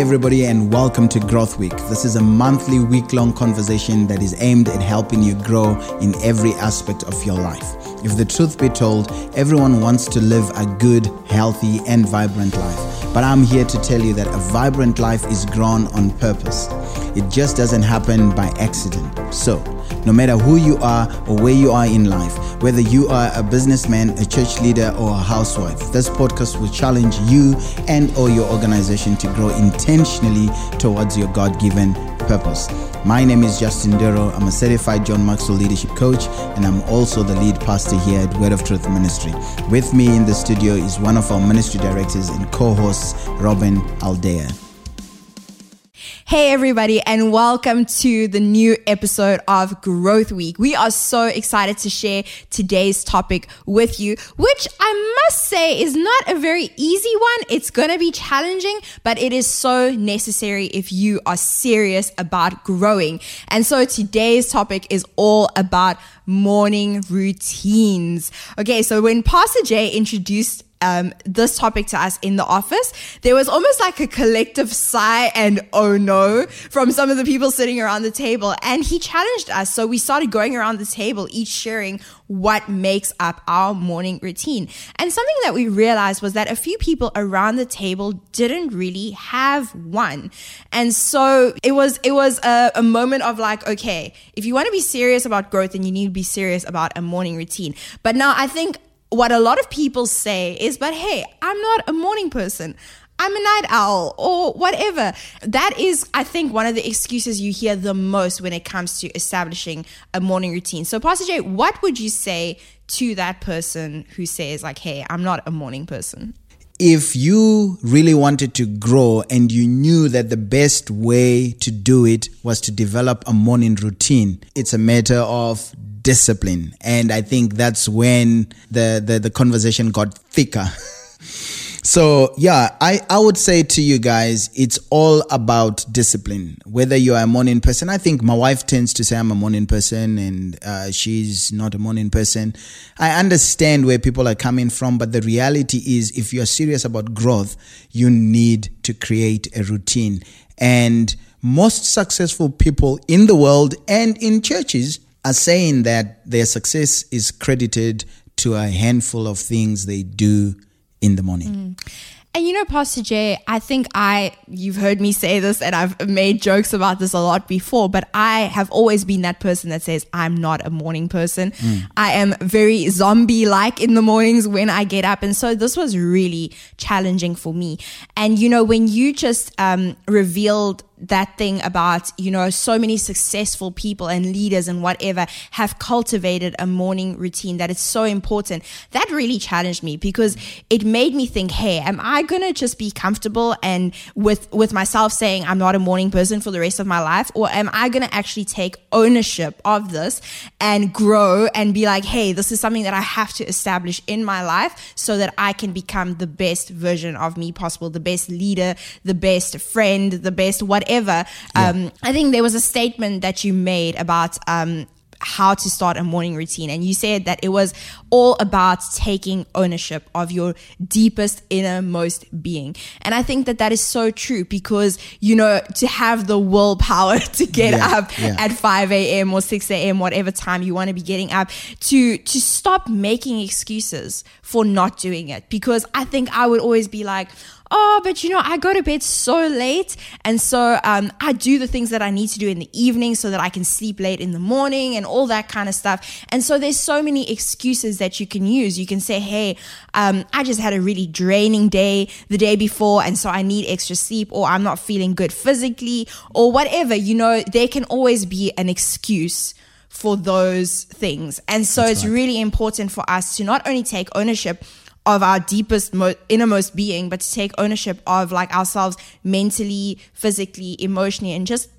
everybody, and welcome to Growth Week. This is a monthly, week long conversation that is aimed at helping you grow in every aspect of your life. If the truth be told, everyone wants to live a good, healthy, and vibrant life. But I'm here to tell you that a vibrant life is grown on purpose. It just doesn't happen by accident. So, no matter who you are or where you are in life, whether you are a businessman, a church leader, or a housewife, this podcast will challenge you and or your organization to grow intentionally towards your God-given purpose. My name is Justin Duro. I'm a certified John Maxwell leadership coach, and I'm also the lead pastor here at Word of Truth Ministry. With me in the studio is one of our ministry directors and co-hosts, Robin Aldea. Hey, everybody, and welcome to the new episode of Growth Week. We are so excited to share today's topic with you, which I must say is not a very easy one. It's going to be challenging, but it is so necessary if you are serious about growing. And so today's topic is all about morning routines. Okay, so when Pastor Jay introduced um, this topic to us in the office, there was almost like a collective sigh and oh no from some of the people sitting around the table. And he challenged us. So we started going around the table, each sharing what makes up our morning routine. And something that we realized was that a few people around the table didn't really have one. And so it was, it was a, a moment of like, okay, if you want to be serious about growth, then you need to be serious about a morning routine. But now I think what a lot of people say is, but hey, I'm not a morning person. I'm a night owl or whatever. That is, I think, one of the excuses you hear the most when it comes to establishing a morning routine. So, Pastor Jay, what would you say to that person who says, like, hey, I'm not a morning person? If you really wanted to grow and you knew that the best way to do it was to develop a morning routine, it's a matter of discipline. And I think that's when the, the, the conversation got thicker. So yeah, I, I would say to you guys, it's all about discipline. Whether you are a morning person, I think my wife tends to say I'm a morning person and uh, she's not a morning person. I understand where people are coming from, but the reality is if you are serious about growth, you need to create a routine. And most successful people in the world and in churches are saying that their success is credited to a handful of things they do in the morning. Mm. And you know, Pastor Jay, I think I, you've heard me say this and I've made jokes about this a lot before, but I have always been that person that says, I'm not a morning person. Mm. I am very zombie like in the mornings when I get up. And so this was really challenging for me. And you know, when you just um, revealed that thing about, you know, so many successful people and leaders and whatever have cultivated a morning routine that is so important. That really challenged me because it made me think, hey, am I going to just be comfortable and with, with myself saying I'm not a morning person for the rest of my life? Or am I going to actually take ownership of this and grow and be like, hey, this is something that I have to establish in my life so that I can become the best version of me possible, the best leader, the best friend, the best whatever whatever. Um, yeah. I think there was a statement that you made about um, how to start a morning routine. And you said that it was all about taking ownership of your deepest innermost being. And I think that that is so true because, you know, to have the willpower to get yeah, up yeah. at 5 a.m. or 6 a.m., whatever time you want to be getting up, to, to stop making excuses for not doing it. Because I think I would always be like, oh, but you know, I go to bed so late. And so um, I do the things that I need to do in the evening so that I can sleep late in the morning and all that kind of stuff. And so there's so many excuses that you can use. You can say, hey, um, I just had a really draining day the day before. And so I need extra sleep or I'm not feeling good physically or whatever. You know, there can always be an excuse for those things. And so That's it's right. really important for us to not only take ownership of our deepest, mo- innermost being, but to take ownership of like ourselves mentally, physically, emotionally, and just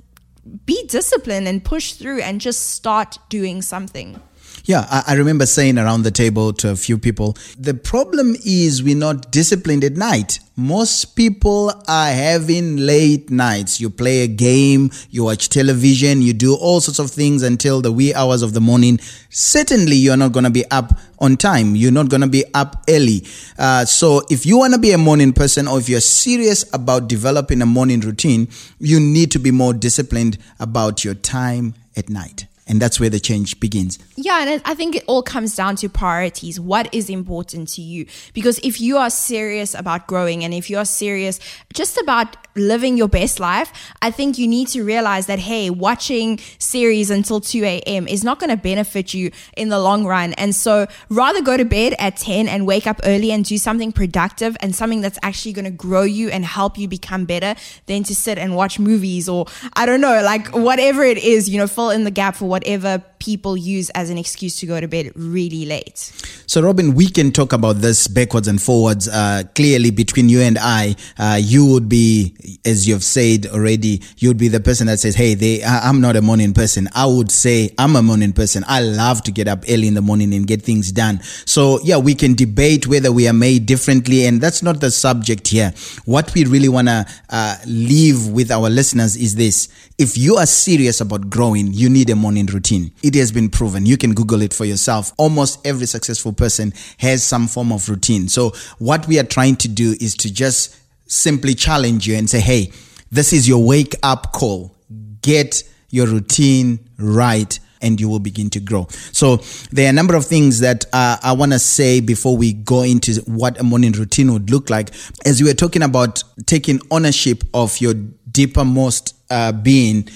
be disciplined and push through and just start doing something. Yeah, I, I, remember saying around the table to a few people, the problem is we're not disciplined at night. Most people are having late nights. You play a game, you watch television, you do all sorts of things until the wee hours of the morning. Certainly, you're not going to be up on time. You're not going to be up early. Uh, so, if you want to be a morning person or if you're serious about developing a morning routine, you need to be more disciplined about your time at night. And that's where the change begins. Yeah, and I think it all comes down to priorities. What is important to you? Because if you are serious about growing and if you are serious just about living your best life, I think you need to realize that, hey, watching series until 2 a.m. is not going to benefit you in the long run. And so rather go to bed at 10 and wake up early and do something productive and something that's actually going to grow you and help you become better than to sit and watch movies or I don't know, like whatever it is, you know, fill in the gap for whatever people use as an excuse to go to bed really late. So, Robin, we can talk about this backwards and forwards. Uh, clearly, between you and I, uh, you would be, as you've said already, you'd be the person that says, "Hey, they, I'm not a morning person." I would say I'm a morning person. I love to get up early in the morning and get things done. So, yeah, we can debate whether we are made differently, and that's not the subject here. What we really want to uh, leave with our listeners is this: if you are serious about growing, you need a morning routine. Has been proven. You can Google it for yourself. Almost every successful person has some form of routine. So what we are trying to do is to just simply challenge you and say, Hey, this is your wake up call. Get your routine right and you will begin to grow. So there are a number of things that uh, I want to say before we go into what a morning routine would look like. As we were talking about taking ownership of your deepermost uh, being,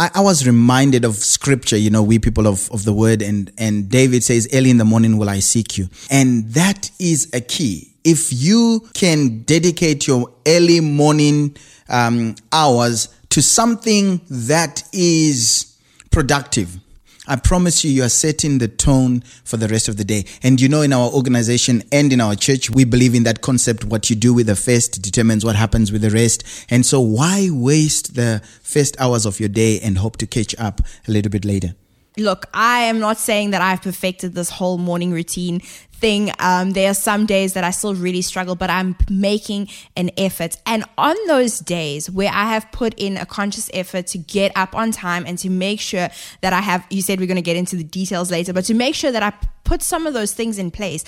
I, I, was reminded of scripture, you know, we people of, of the word, and, and David says, Early in the morning will I seek you. And that is a key. If you can dedicate your early morning um, hours to something that is productive, I promise you, you are setting the tone for the rest of the day. And you know, in our organization and in our church, we believe in that concept. What you do with the first determines what happens with the rest. And so why waste the first hours of your day and hope to catch up a little bit later? Look, I am not saying that I've perfected this whole morning routine thing. Um, there are some days that I still really struggle, but I'm making an effort. And on those days where I have put in a conscious effort to get up on time and to make sure that I have, you said we're going to get into the details later, but to make sure that I put some of those things in place,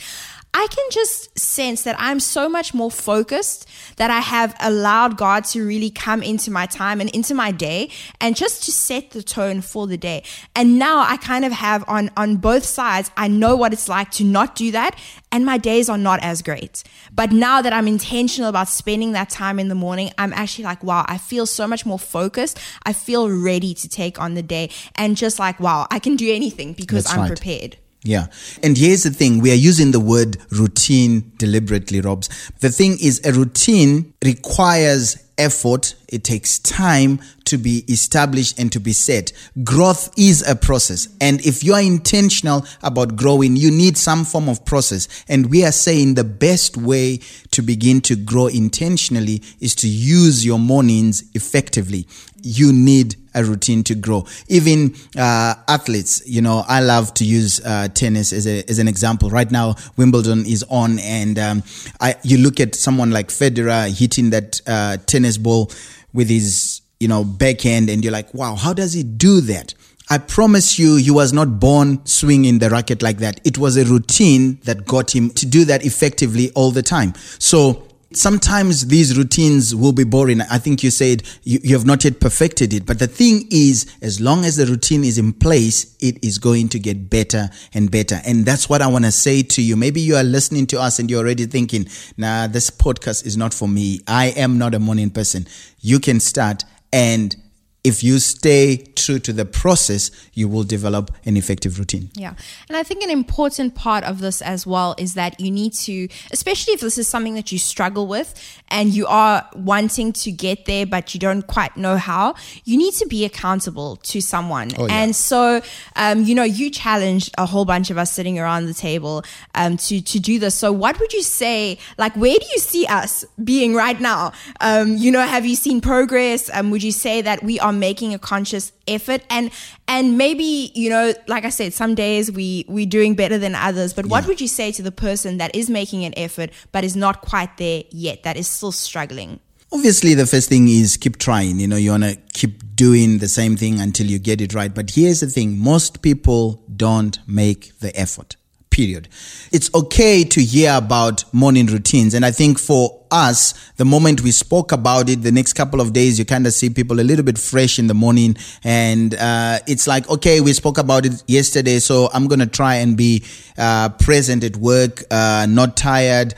I can just sense that I'm so much more focused, that I have allowed God to really come into my time and into my day and just to set the tone for the day. And now I kind of have on, on both sides, I know what it's like to not do that. And my days are not as great. But now that I'm intentional about spending that time in the morning, I'm actually like, wow, I feel so much more focused. I feel ready to take on the day and just like, wow, I can do anything because That's I'm right. prepared. Yeah. And here's the thing. We are using the word routine deliberately, Robs. The thing is a routine requires effort. It takes time to be established and to be set. Growth is a process. And if you are intentional about growing, you need some form of process. And we are saying the best way to begin to grow intentionally is to use your mornings effectively. You need a routine to grow. Even uh, athletes, you know, I love to use uh, tennis as, a, as an example. Right now, Wimbledon is on, and um, I, you look at someone like Federer hitting that uh, tennis ball with his, you know, backhand, and you're like, wow, how does he do that? I promise you, he was not born swinging the racket like that. It was a routine that got him to do that effectively all the time. So Sometimes these routines will be boring. I think you said you, you, have not yet perfected it. But the thing is, as long as the routine is in place, it is going to get better and better. And that's what I want to say to you. Maybe you are listening to us and you're already thinking, nah, this podcast is not for me. I am not a morning person. You can start and if you stay true to the process, you will develop an effective routine. Yeah. And I think an important part of this as well is that you need to, especially if this is something that you struggle with and you are wanting to get there, but you don't quite know how, you need to be accountable to someone. Oh, yeah. And so, um, you know, you challenged a whole bunch of us sitting around the table um, to, to do this. So, what would you say, like, where do you see us being right now? Um, you know, have you seen progress? Um, would you say that we are are making a conscious effort and and maybe you know like i said some days we we're doing better than others but what would you say to the person that is making an effort but is not quite there yet that is still struggling Obviously, the first thing is keep trying. You know, you want to keep doing the same thing until you get it right. But here's the thing most people don't make the effort. Period. It's okay to hear about morning routines. And I think for us, the moment we spoke about it, the next couple of days, you kind of see people a little bit fresh in the morning. And uh, it's like, okay, we spoke about it yesterday. So I'm going to try and be uh, present at work, uh, not tired.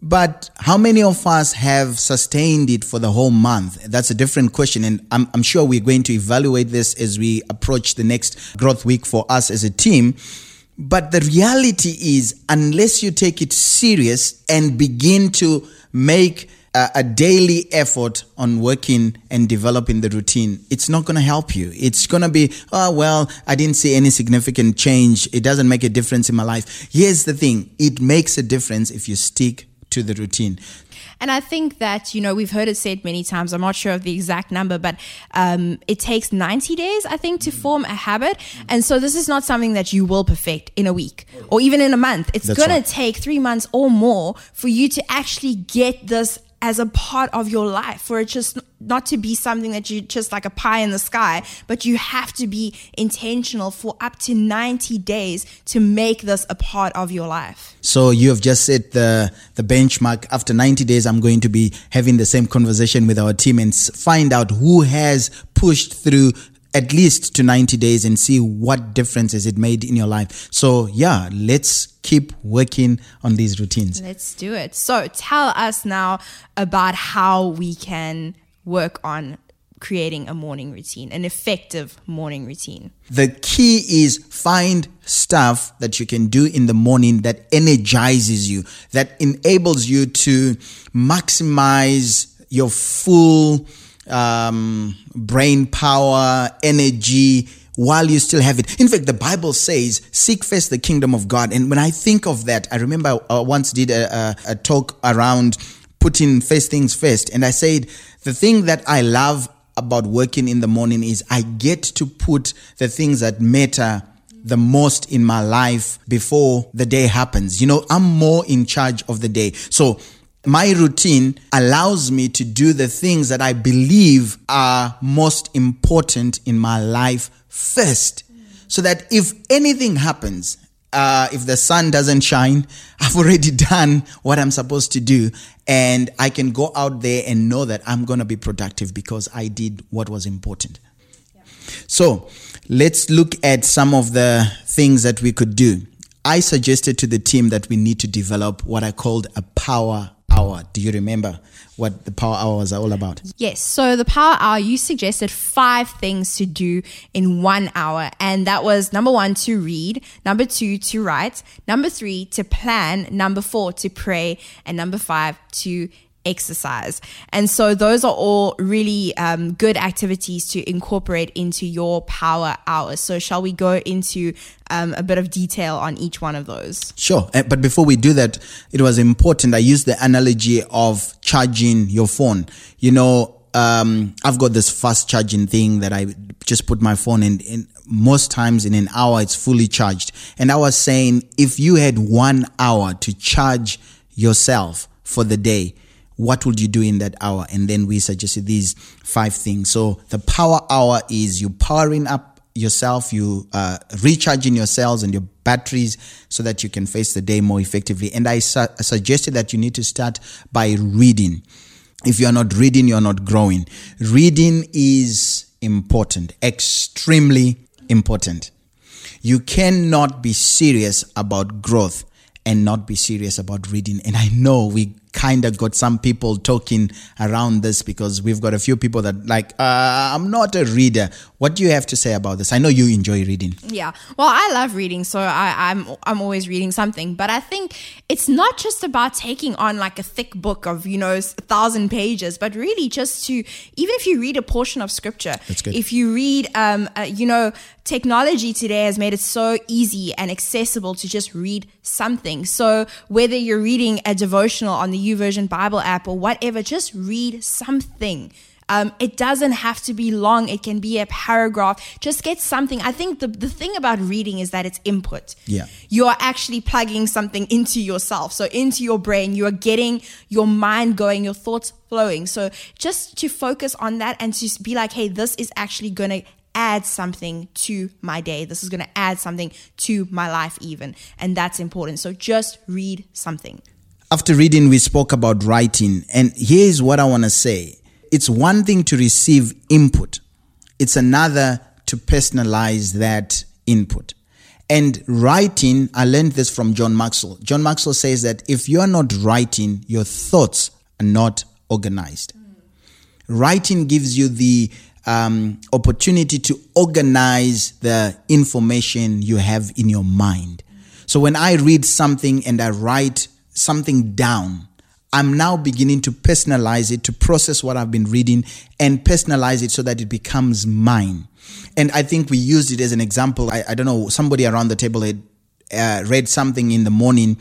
But how many of us have sustained it for the whole month? That's a different question. And I'm, I'm sure we're going to evaluate this as we approach the next growth week for us as a team. But the reality is, unless you take it serious and begin to make a, a daily effort on working and developing the routine, it's not going to help you. It's going to be, oh, well, I didn't see any significant change. It doesn't make a difference in my life. Here's the thing it makes a difference if you stick to the routine. And I think that, you know, we've heard it said many times, I'm not sure of the exact number, but um, it takes 90 days, I think, to Mm. form a habit. And so this is not something that you will perfect in a week or even in a month. It's going right. to take three months or more for you to actually get this as a part of your life, for it just not to be something that you just like a pie in the sky, but you have to be intentional for up to 90 days to make this a part of your life. So you have just set the the benchmark. After 90 days, I'm going to be having the same conversation with our team and find out who has pushed through at least to 90 days and see what difference has it made in your life. So yeah, let's keep working on these routines. Let's do it. So tell us now about how we can work on creating a morning routine, an effective morning routine. The key is find stuff that you can do in the morning that energizes you, that enables you to maximize your full um, brain power, energy, while you still have it. In fact, the Bible says, seek first the kingdom of God. And when I think of that, I remember I once did a, a, a talk around putting first things first. And I said, the thing that I love about working in the morning is I get to put the things that matter the most in my life before the day happens. You know, I'm more in charge of the day. So my routine allows me to do the things that I believe are most important in my life first. So that if anything happens, uh, if the sun doesn't shine, I've already done what I'm supposed to do. And I can go out there and know that I'm going to be productive because I did what was important. So let's look at some of the things that we could do. I suggested to the team that we need to develop what I called a power hour. Do you remember what the power hours are all about? Yes. So the power hour, you suggested five things to do in one hour. And that was number one, to read. Number two, to write. Number three, to plan. Number four, to pray. And number five, to exercise. And so those are all really um, good activities to incorporate into your power hours. So shall we go into um, a bit of detail on each one of those? Sure. Uh, But before we do that, it was important. I used the analogy of charging your phone. You know, um, I've got this fast charging thing that I just put my phone in, in. Most times in an hour, it's fully charged. And I was saying, if you had one hour to charge yourself for the day, what would you do in that hour? And then we suggested these five things. So the power hour is you powering up yourself, you uh, recharging your cells and your batteries so that you can face the day more effectively. And I su- suggested that you need to start by reading. If you are not reading, you are not growing. Reading is important, extremely important. You cannot be serious about growth and not be serious about reading. And I know we kind of got some people talking around this because we've got a few people that like, uh, I'm not a reader. What do you have to say about this? I know you enjoy reading. Yeah. Well, I love reading, so I, I'm I'm always reading something. But I think it's not just about taking on like a thick book of you know a thousand pages, but really just to even if you read a portion of scripture, That's good. if you read, um, uh, you know, technology today has made it so easy and accessible to just read something. So whether you're reading a devotional on the YouVersion Bible app or whatever, just read something. Um, it doesn't have to be long. It can be a paragraph. Just get something. I think the, the thing about reading is that it's input. Yeah. You are actually plugging something into yourself. So into your brain, you are getting your mind going, your thoughts flowing. So just to focus on that and to be like, hey, this is actually going to add something to my day. This is going to add something to my life, even. And that's important. So just read something. After reading, we spoke about writing. And here's what I want to say it's one thing to receive input, it's another to personalize that input. And writing, I learned this from John Maxwell. John Maxwell says that if you're not writing, your thoughts are not organized. Mm. Writing gives you the um, opportunity to organize the information you have in your mind. So when I read something and I write something down, I'm now beginning to personalize it, to process what I've been reading and personalize it so that it becomes mine. And I think we used it as an example. I, I don't know, somebody around the table had uh, read something in the morning,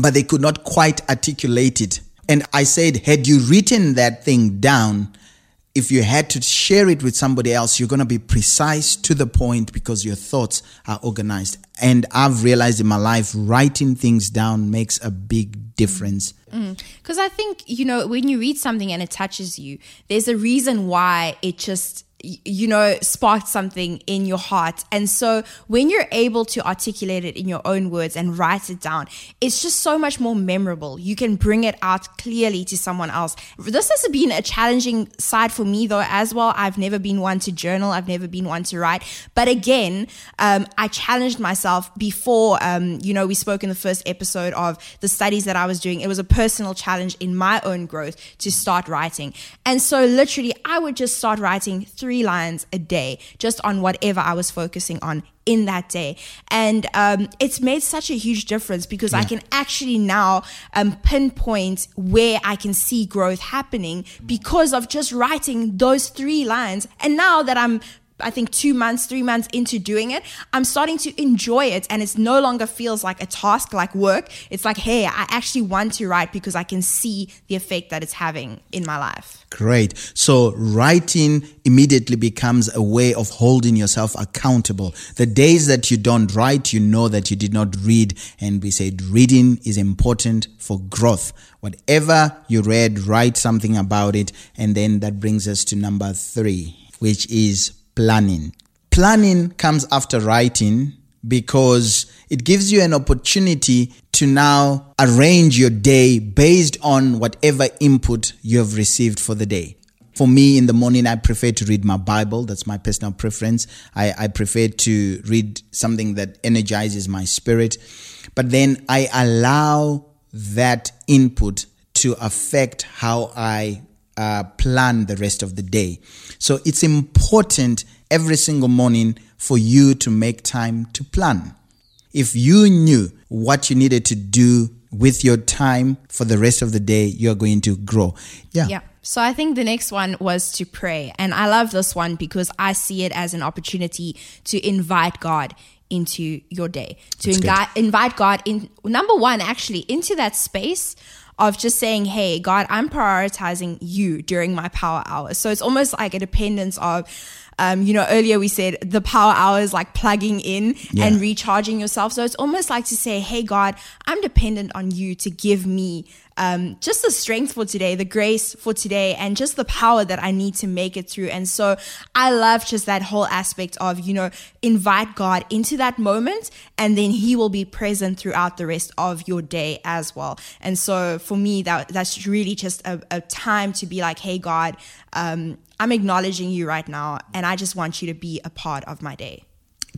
but they could not quite articulate it. And I said, had you written that thing down, if you had to share it with somebody else, you're going to be precise to the point because your thoughts are organized. And I've realized in my life, writing things down makes a big difference. Because mm. I think, you know, when you read something and it touches you, there's a reason why it just you know, sparked something in your heart. And so when you're able to articulate it in your own words and write it down, it's just so much more memorable. You can bring it out clearly to someone else. This has been a challenging side for me though, as well. I've never been one to journal. I've never been one to write. But again, um, I challenged myself before, um, you know, we spoke in the first episode of the studies that I was doing. It was a personal challenge in my own growth to start writing. And so literally I would just start writing three lines a day just on whatever I was focusing on in that day. And um, it's made such a huge difference because yeah. I can actually now um, pinpoint where I can see growth happening because of just writing those three lines. And now that I'm I think two months, three months into doing it, I'm starting to enjoy it. And it's no longer feels like a task, like work. It's like, hey, I actually want to write because I can see the effect that it's having in my life. Great. So writing immediately becomes a way of holding yourself accountable. The days that you don't write, you know that you did not read. And we said reading is important for growth. Whatever you read, write something about it. And then that brings us to number three, which is planning. Planning comes after writing because it gives you an opportunity to now arrange your day based on whatever input you have received for the day. For me, in the morning, I prefer to read my Bible. That's my personal preference. I, I prefer to read something that energizes my spirit. But then I allow that input to affect how I uh, plan the rest of the day. So it's important every single morning for you to make time to plan. If you knew what you needed to do with your time for the rest of the day, you're going to grow. Yeah. Yeah. So I think the next one was to pray. And I love this one because I see it as an opportunity to invite God into your day, to invi- invite God in, number one, actually, into that space of just saying, hey, God, I'm prioritizing you during my power hours. So it's almost like a dependence of, um, you know, earlier we said the power hours like plugging in yeah. and recharging yourself. So it's almost like to say, hey, God, I'm dependent on you to give me um, just the strength for today, the grace for today, and just the power that I need to make it through. And so I love just that whole aspect of, you know, invite God into that moment, and then He will be present throughout the rest of your day as well. And so for me, that that's really just a, a time to be like, hey, God, um, I'm acknowledging you right now, and I just want you to be a part of my day.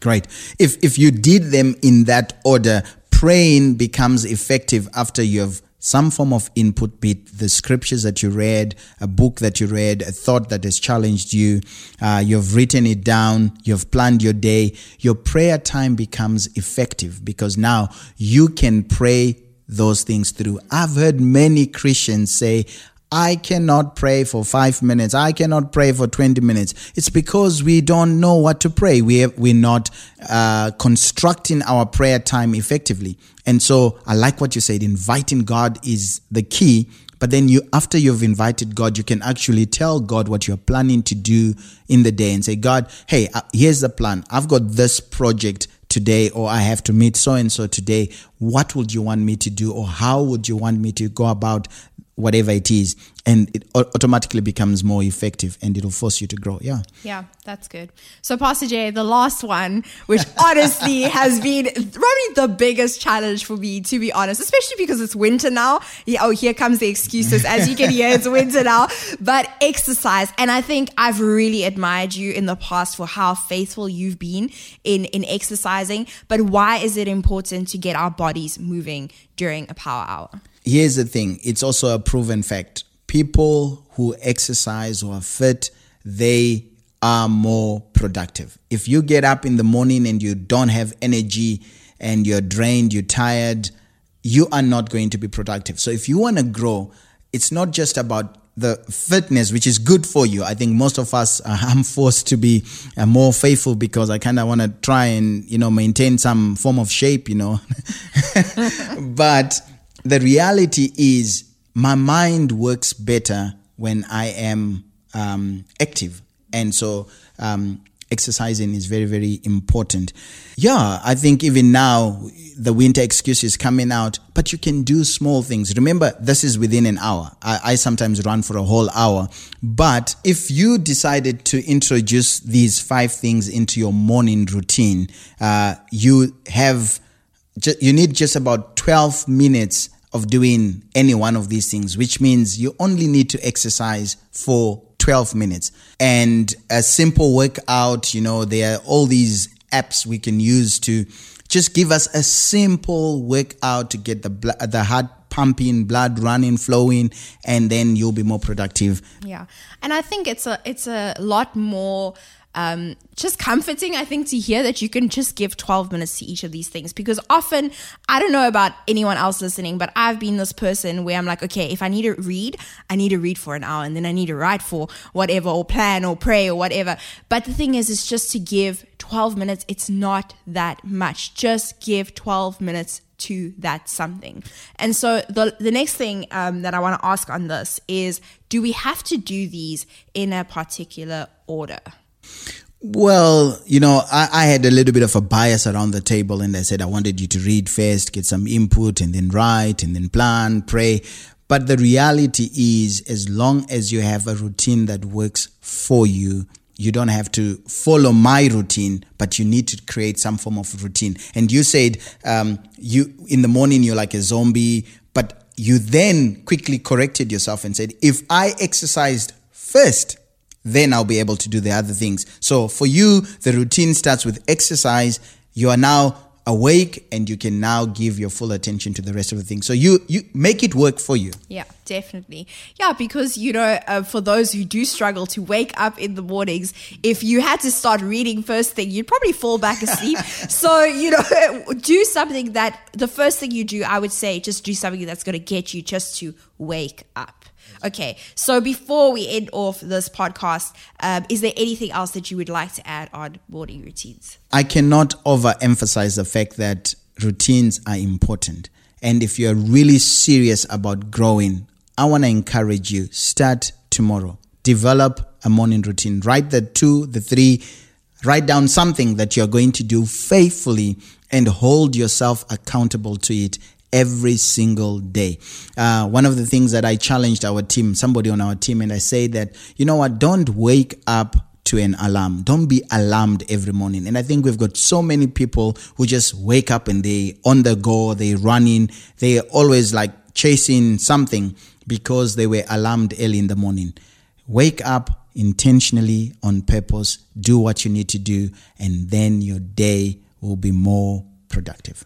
Great. If if you did them in that order, praying becomes effective after you have some form of input, be the scriptures that you read, a book that you read, a thought that has challenged you, uh, you've written it down, you've planned your day, your prayer time becomes effective because now you can pray those things through. I've heard many Christians say, I cannot pray for five minutes. I cannot pray for 20 minutes. It's because we don't know what to pray. We have, we're not uh, constructing our prayer time effectively. And so I like what you said. Inviting God is the key. But then you, after you've invited God, you can actually tell God what you're planning to do in the day and say, God, hey, uh, here's the plan. I've got this project today or I have to meet so and so today. What would you want me to do or how would you want me to go about whatever it is and it automatically becomes more effective and it'll force you to grow. Yeah. Yeah that's good. So pastor jay the last one which honestly has been probably the biggest challenge for me to be honest especially because it's winter now. Yeah, oh here comes the excuses. As you can hear it's winter now. But exercise and i think i've really admired you in the past for how faithful you've been in in exercising. But why is it important to get our bodies moving during a power hour here's the thing it's also a proven fact people who exercise or are fit they are more productive if you get up in the morning and you don't have energy and you're drained you're tired you are not going to be productive so if you want to grow it's not just about the fitness, which is good for you. I think most of us, uh, I'm forced to be uh, more faithful because I kind of want to try and, you know, maintain some form of shape, you know. but the reality is my mind works better when I am um, active. And so um, exercising is very, very important. Yeah, I think even now the winter excuse is coming out, but you can do small things. Remember, this is within an hour. I, I sometimes run for a whole hour. But if you decided to introduce these five things into your morning routine, uh, you have you need just about 12 minutes of doing any one of these things, which means you only need to exercise for 12 minutes. And a simple workout, you know, there are all these apps we can use to just give us a simple workout to get the blood, the heart pumping, blood running, flowing, and then you'll be more productive. Yeah, and I think it's a it's a lot more um, just comforting, I think, to hear that you can just give 12 minutes to each of these things. Because often, I don't know about anyone else listening, but I've been this person where I'm like, okay, if I need to read, I need to read for an hour and then I need to write for whatever, or plan or pray or whatever. But the thing is, it's just to give 12 minutes. It's not that much. Just give 12 minutes to that something. And so the the next thing um, that I want to ask on this is, do we have to do these in a particular order? Well, you know, I, I, had a little bit of a bias around the table and I said I wanted you to read first, get some input, and then write, and then plan, pray. But the reality is, as long as you have a routine that works for you, you don't have to follow my routine, but you need to create some form of routine. And you said um, you in the morning you're like a zombie, but you then quickly corrected yourself and said, if I exercised first, then I'll be able to do the other things. So for you, the routine starts with exercise. You are now awake and you can now give your full attention to the rest of the things. So you you make it work for you. Yeah, definitely. Yeah, because you know, uh, for those who do struggle to wake up in the mornings, if you had to start reading first thing, you'd probably fall back asleep. so you know, do something that the first thing you do, I would say, just do something that's going to get you just to wake up. Okay, so before we end off this podcast, um, is there anything else that you would like to add on morning routines? I cannot overemphasize the fact that routines are important. And if you're really serious about growing, I want to encourage you start tomorrow. Develop a morning routine. Write the two, the three, write down something that you're going to do faithfully and hold yourself accountable to it every single day. Uh, one of the things that I challenged our team, somebody on our team, and I say that, you know what, don't wake up to an alarm. Don't be alarmed every morning. And I think we've got so many people who just wake up and they on the go, they running, they're always like chasing something because they were alarmed early in the morning. Wake up intentionally on purpose, do what you need to do, and then your day will be more productive.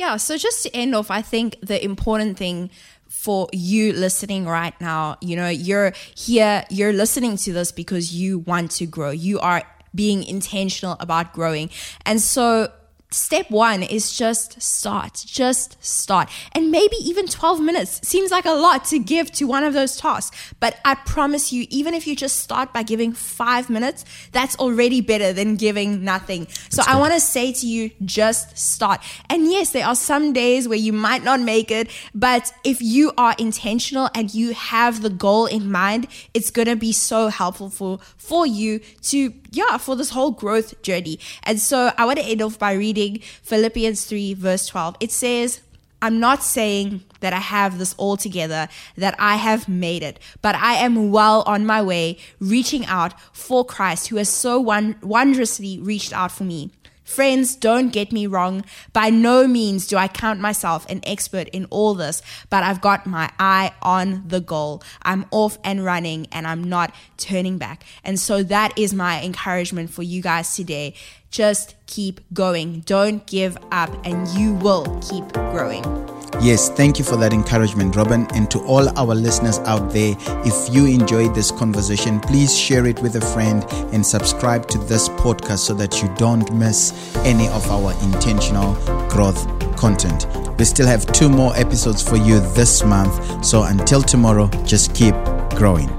Yeah, so just to end off, I think the important thing for you listening right now, you know, you're here, you're listening to this because you want to grow. You are being intentional about growing. And so step one is just start. Just start. And maybe even 12 minutes seems like a lot to give to one of those tasks. But I promise you, even if you just start by giving five minutes, that's already better than giving nothing. So I want to say to you, just start. And yes, there are some days where you might not make it, but if you are intentional and you have the goal in mind, it's going to be so helpful for, for you to, yeah, for this whole growth journey. And so I want to end off by reading Philippians 3, verse 12. It says, I'm not saying that I have this all together, that I have made it, but I am well on my way, reaching out for Christ, who has so won- wondrously reached out for me. Friends, don't get me wrong. By no means do I count myself an expert in all this, but I've got my eye on the goal. I'm off and running and I'm not turning back. And so that is my encouragement for you guys today. Just keep going. Don't give up and you will keep growing. Yes, thank you for that encouragement, Robin. And to all our listeners out there, if you enjoyed this conversation, please share it with a friend and subscribe to this podcast so that you don't miss any of our intentional growth content. We still have two more episodes for you this month. So until tomorrow, just keep growing.